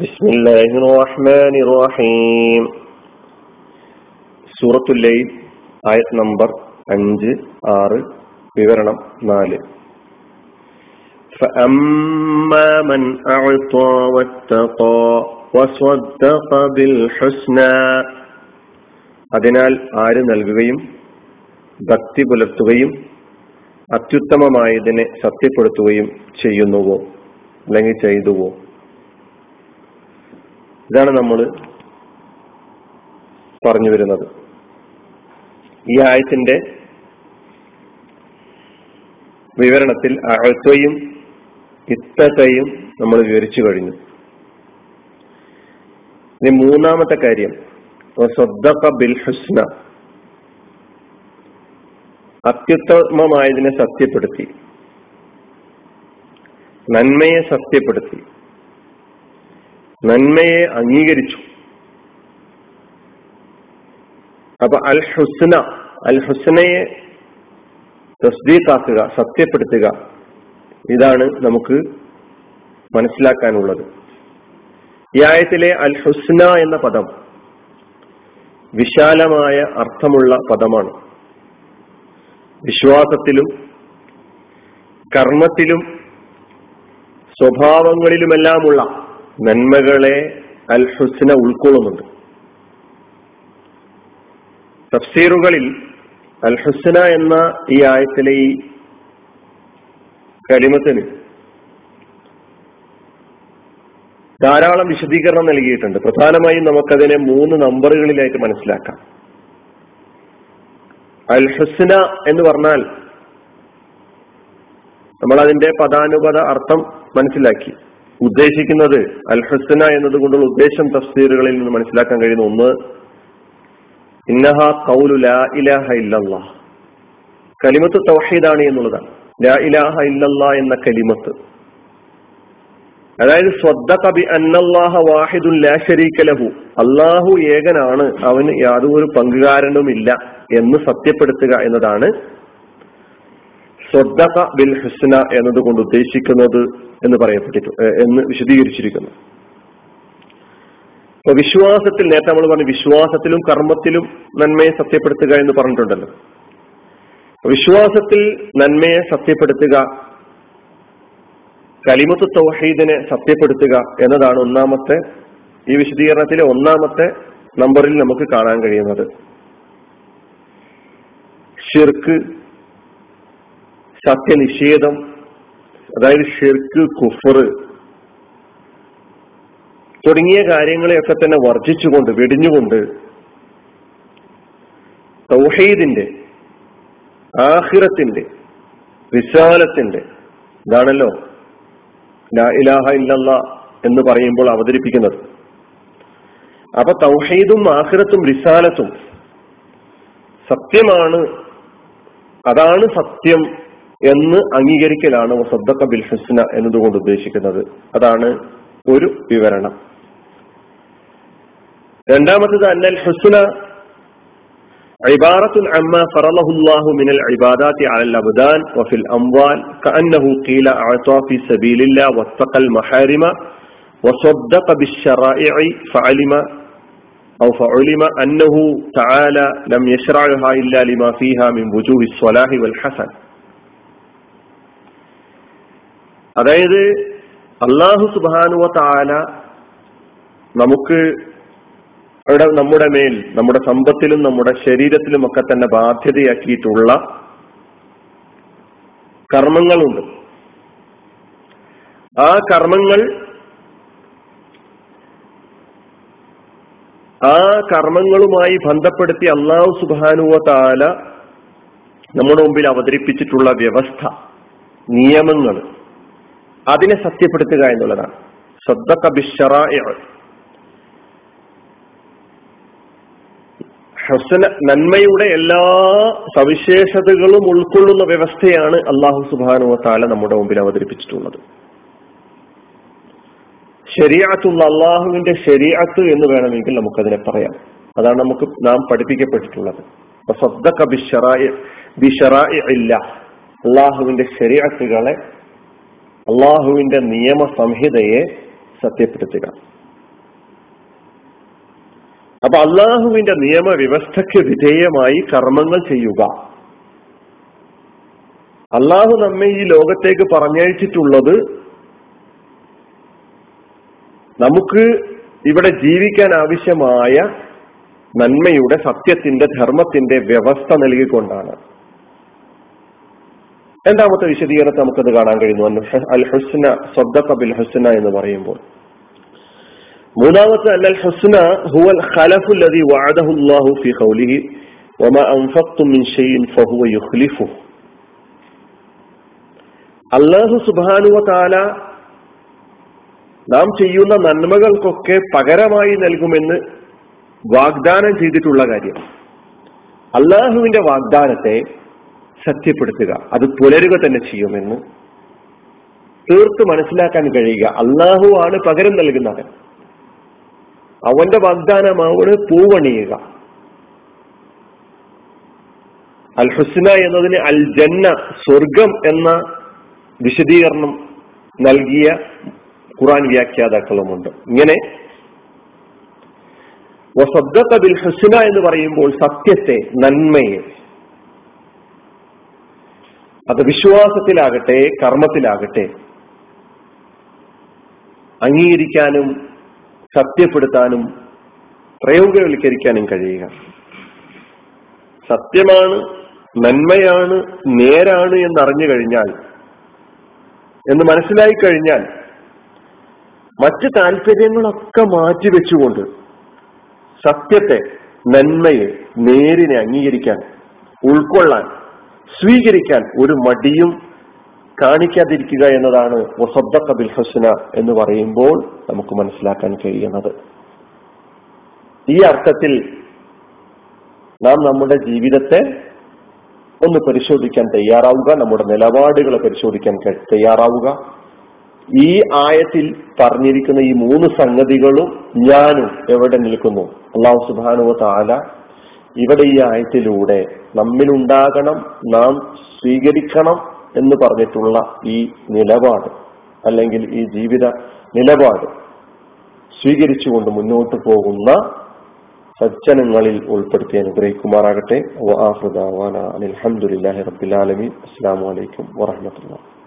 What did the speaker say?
بسم الله الرحمن الرحيم സൂറത്തുൽ ലൈൽ ആയത് നമ്പർ അഞ്ച് ആറ് വിവരണം നാല് فأما من أعطى واتقى وصدق بالحسنى അതിനാൽ ആര് നൽകുകയും ഭക്തി പുലർത്തുകയും അത്യുത്തമമായതിനെ സത്യപ്പെടുത്തുകയും ചെയ്യുന്നുവോ അല്ലെങ്കിൽ ചെയ്തുവോ ഇതാണ് നമ്മൾ പറഞ്ഞു വരുന്നത്. ഈ ആയത്തിന്റെ വിവരണത്തിൽ അഴത്വയും ഇത്തയും നമ്മൾ വിവരിച്ചു കഴിഞ്ഞു. ഇനി മൂന്നാമത്തെ കാര്യം സ്വദ്ദഖ ബിൽ ഹുസ്ന. അത്യുത്തമമായതിനെ സത്യപ്പെടുത്തി. നന്മയെ സത്യപ്പെടുത്തി. നന്മയെ അംഗീകരിച്ചു. അപ്പൊ അൽ ഹുസ്ന അൽ ഹുസ്നയെ തസ്ദീഖാക്കുക സത്യപ്പെടുത്തുക. ഇതാണ് നമുക്ക് മനസ്സിലാക്കാനുള്ളത്. ഈ ആയത്തിലെ അൽ ഹുസ്ന എന്ന പദം വിശാലമായ അർത്ഥമുള്ള പദമാണ്. വിശ്വാസത്തിലും കർമ്മത്തിലും സ്വഭാവങ്ങളിലുമെല്ലാമുള്ള നന്മകളെ അൽ ഹുസ്ന ഉൾക്കൊള്ളുന്നുണ്ട്. തഫ്സീറുകളിൽ അൽ ഹുസ്ന എന്ന ഈ ആയത്തിലെ ഈ കരിമത്തിന് ധാരാളം വിശദീകരണം നൽകിയിട്ടുണ്ട്. പ്രധാനമായും നമുക്കതിനെ മൂന്ന് നമ്പറുകളിലായിട്ട് മനസ്സിലാക്കാം. അൽ ഹുസ്ന എന്ന് പറഞ്ഞാൽ നമ്മൾ അതിന്റെ പദാനുപത അർത്ഥം മനസ്സിലാക്കി. ഉദ്ദേശിക്കുന്നത് അൽ ഹുസ്ന എന്നതുകൊണ്ടുള്ള ഉദ്ദേശം തഫ്സീറുകളിൽ നിന്ന് മനസ്സിലാക്കാൻ കഴിയുന്ന ഒന്ന് ഇന്നഹ കൗലു ലാ ഇലാഹ ഇല്ലല്ലാ കലിമത്ത് തൗഹീദാണ് എന്നുള്ളതാണ്. ലാ ഇലാഹ ഇല്ലല്ലാ എന്ന കലിമത്ത്. അതായത് സ്വദ്ദഖ ബി അന്നല്ലാഹ വാഹിദുൻ ലാ ശരീക ലഹു. അല്ലാഹു ഏകനാണ് അവന് യാതൊരു പങ്കുകാരനുമില്ല എന്ന് സത്യപ്പെടുത്തുക എന്നതാണ് സ്വദ്ദഖ ബിൽ ഹുസ്ന എന്നതുകൊണ്ട് ഉദ്ദേശിക്കുന്നത് എന്ന് പറയപ്പെട്ടിട്ടു എന്ന് വിശദീകരിച്ചിരിക്കുന്നു. അപ്പൊ വിശ്വാസത്തിൽ നേരത്തെ നമ്മൾ പറഞ്ഞു വിശ്വാസത്തിലും കർമ്മത്തിലും നന്മയെ സത്യപ്പെടുത്തുക എന്ന് പറഞ്ഞിട്ടുണ്ടല്ലോ. വിശ്വാസത്തിൽ നന്മയെ സത്യപ്പെടുത്തുക കലിമത്ത് തൗഹീദിനെ സത്യപ്പെടുത്തുക എന്നതാണ് ഒന്നാമത്തെ ഈ വിശദീകരണത്തിലെ ഒന്നാമത്തെ നമ്പറിൽ നമുക്ക് കാണാൻ കഴിയുന്നത്. ഷിർക്ക് സത്യനിഷേധം അതായത് ഷിർക്ക് കുഫർ തുടങ്ങിയ കാര്യങ്ങളെയൊക്കെ തന്നെ വർജിച്ചുകൊണ്ട് വെടിഞ്ഞുകൊണ്ട് തൗഹീദിന്റെ ആഹിറത്തിന്റെ വിശാലത്തിന്റെ ഇതാണല്ലോ ലാ ഇലാഹ ഇല്ലല്ല എന്ന് പറയുമ്പോൾ അവതരിപ്പിക്കുന്നത്. അപ്പൊ തൗഹീദും ആഹിറത്തും റിസാലത്തും സത്യമാണ് അതാണ് സത്യം എന്ന് അംഗീകരിക്കലാണ് സദ്ദഖ ബിൽ ഹുസ്ന എന്നതുകൊണ്ട് ഉദ്ദേശിക്കുന്നത് അതാണ് ഒരു വിവരണം രണ്ടാമത്തത് അന്നൽ ഹുസ്ന عبارة عما فرضه الله من العبادات على الأبدان وفي الأموال كأنه قيل أعطى في سبيل الله واتقى المحارم وصدق بالشرائع فعلم أو فعلم أنه تعالى لم يشرعها إلا لما فيها من وجوه الصلاح والحسن അതായത് അള്ളാഹു സുബാനുവ താല നമുക്ക് അവിടെ നമ്മുടെ മേൽ നമ്മുടെ സമ്പത്തിലും നമ്മുടെ ശരീരത്തിലും ഒക്കെ തന്നെ ബാധ്യതയാക്കിയിട്ടുള്ള കർമ്മങ്ങളുണ്ട്. ആ കർമ്മങ്ങൾ ആ കർമ്മങ്ങളുമായി ബന്ധപ്പെടുത്തി അള്ളാഹു സുബാനുവ താല നമ്മുടെ മുമ്പിൽ അവതരിപ്പിച്ചിട്ടുള്ള വ്യവസ്ഥ നിയമങ്ങൾ അതിനെ സത്യപ്പെടുത്തുക എന്നുള്ളതാണ്. ഹസന നന്മയുടെ എല്ലാ സവിശേഷതകളും ഉൾക്കൊള്ളുന്ന വ്യവസ്ഥയാണ് അള്ളാഹു സുബാനുവ താല നമ്മുടെ മുമ്പിൽ അവതരിപ്പിച്ചിട്ടുള്ളത്. ശരിയാത്തുള്ള അള്ളാഹുവിന്റെ ശരിയാത്ത് എന്ന് വേണമെങ്കിൽ നമുക്കതിനെ പറയാം. അതാണ് നമുക്ക് നാം പഠിപ്പിക്കപ്പെട്ടിട്ടുള്ളത്. അള്ളാഹുവിന്റെ ശരിയാത്തുകളെ അള്ളാഹുവിന്റെ നിയമ സംഹിതയെ സത്യപ്പെടുത്തുക. അപ്പൊ അള്ളാഹുവിന്റെ നിയമവ്യവസ്ഥയ്ക്ക് വിധേയമായി കർമ്മങ്ങൾ ചെയ്യുക. അള്ളാഹു നമ്മെ ഈ ലോകത്തേക്ക് പറഞ്ഞയച്ചിട്ടുള്ളത് നമുക്ക് ഇവിടെ ജീവിക്കാൻ ആവശ്യമായ നന്മയുടെ സത്യത്തിന്റെ ധർമ്മത്തിന്റെ വ്യവസ്ഥ നൽകിക്കൊണ്ടാണ്. രണ്ടാമത്തെ വിശദീകരണത്തെ നമുക്കത് കാണാൻ കഴിയുന്നു? അൽ ഹുസ്ന സദ്ദഖ ബിൽ ഹുസ്ന എന്ന് പറയുമ്പോൾ. മൂന്നാമത്തെ അൽ ഹുസ്ന ഹുവൽ ഖലഫു ലദി വഅദഹു അല്ലാഹു ഫി ഖൗലിഹി വമാ അൻഫഖ്തും മിൻ ഷൈഇൻ ഫഹുവ യുഖ്ലിഫു. അല്ലാഹു സുബ്ഹാനഹു വ തആല നാം ചെയ്യുന്ന നന്മകൾക്കൊക്കെ പകരമായി നൽകുമെന്ന് വാഗ്ദാനം ചെയ്തിട്ടുള്ള കാര്യം. അള്ളാഹുവിന്റെ വാഗ്ദാനത്തെ സത്യപ്പെടുത്തുക. അത് പുലരുക തന്നെ ചെയ്യുമെന്ന് തീർത്ത് മനസ്സിലാക്കാൻ കഴിയുക. അള്ളാഹു ആണ് പകരം നൽകുന്നത് അവന്റെ വാഗ്ദാനമാവണ് പൂവണിയുക. അൽ ഹുസ്ന എന്നതിന് അൽ ജന്ന സ്വർഗം എന്ന വിശദീകരണം നൽകിയ ഖുറാൻ വ്യാഖ്യാതാക്കളുമുണ്ട്. ഇങ്ങനെ ബിൽ ഹുസ്ന എന്ന് പറയുമ്പോൾ സത്യത്തെ നന്മയെ അത് വിശ്വാസത്തിലാകട്ടെ കർമ്മത്തിലാകട്ടെ അംഗീകരിക്കാനും സത്യപ്പെടുത്താനും പ്രയോഗവൽക്കരിക്കാനും കഴിയുക. സത്യമാണ് നന്മയാണ് നേരാണ് എന്നറിഞ്ഞു കഴിഞ്ഞാൽ എന്ന് മനസ്സിലായി കഴിഞ്ഞാൽ മറ്റ് താല്പര്യങ്ങളൊക്കെ മാറ്റിവെച്ചുകൊണ്ട് സത്യത്തെ നന്മയെ നേരിനെ അംഗീകരിക്കാൻ ഉൾക്കൊള്ളാൻ സ്വീകരിക്കാൻ ഒരു മടിയും കാണിക്കാതിരിക്കുക എന്നതാണ് വസദ്ദഖ ബിൽ ഹുസ്ന എന്ന് പറയുമ്പോൾ നമുക്ക് മനസ്സിലാക്കാൻ കഴിയുന്നത്. ഈ അർത്ഥത്തിൽ നാം നമ്മുടെ ജീവിതത്തെ ഒന്ന് പരിശോധിക്കാൻ തയ്യാറാവുക നമ്മുടെ നിലപാടുകളെ പരിശോധിക്കാൻ തയ്യാറാവുക. ഈ ആയത്തിൽ പറഞ്ഞിരിക്കുന്ന ഈ മൂന്ന് സംഗതികളും ഞാനും എവിടെ നിൽക്കുന്നു? അള്ളാഹു സുബാനുവ താല ഇവിടെ ഈ ആയത്തിലൂടെ നമ്മിലുണ്ടാകണം നാം സ്വീകരിക്കണം എന്ന് പറഞ്ഞിട്ടുള്ള ഈ നിലപാട് അല്ലെങ്കിൽ ഈ ജീവിത നിലപാട് സ്വീകരിച്ചുകൊണ്ട് മുന്നോട്ട് പോകുന്ന സജ്ജനങ്ങളിൽ ഉൾപ്പെടുത്തി അനുഗ്രഹിക്കുമാറാകട്ടെ. അലഹമുല്ലാഹി റബ്ബിലാലമി അസ്സാം വലൈക്കും വാഹമത്തുള്ള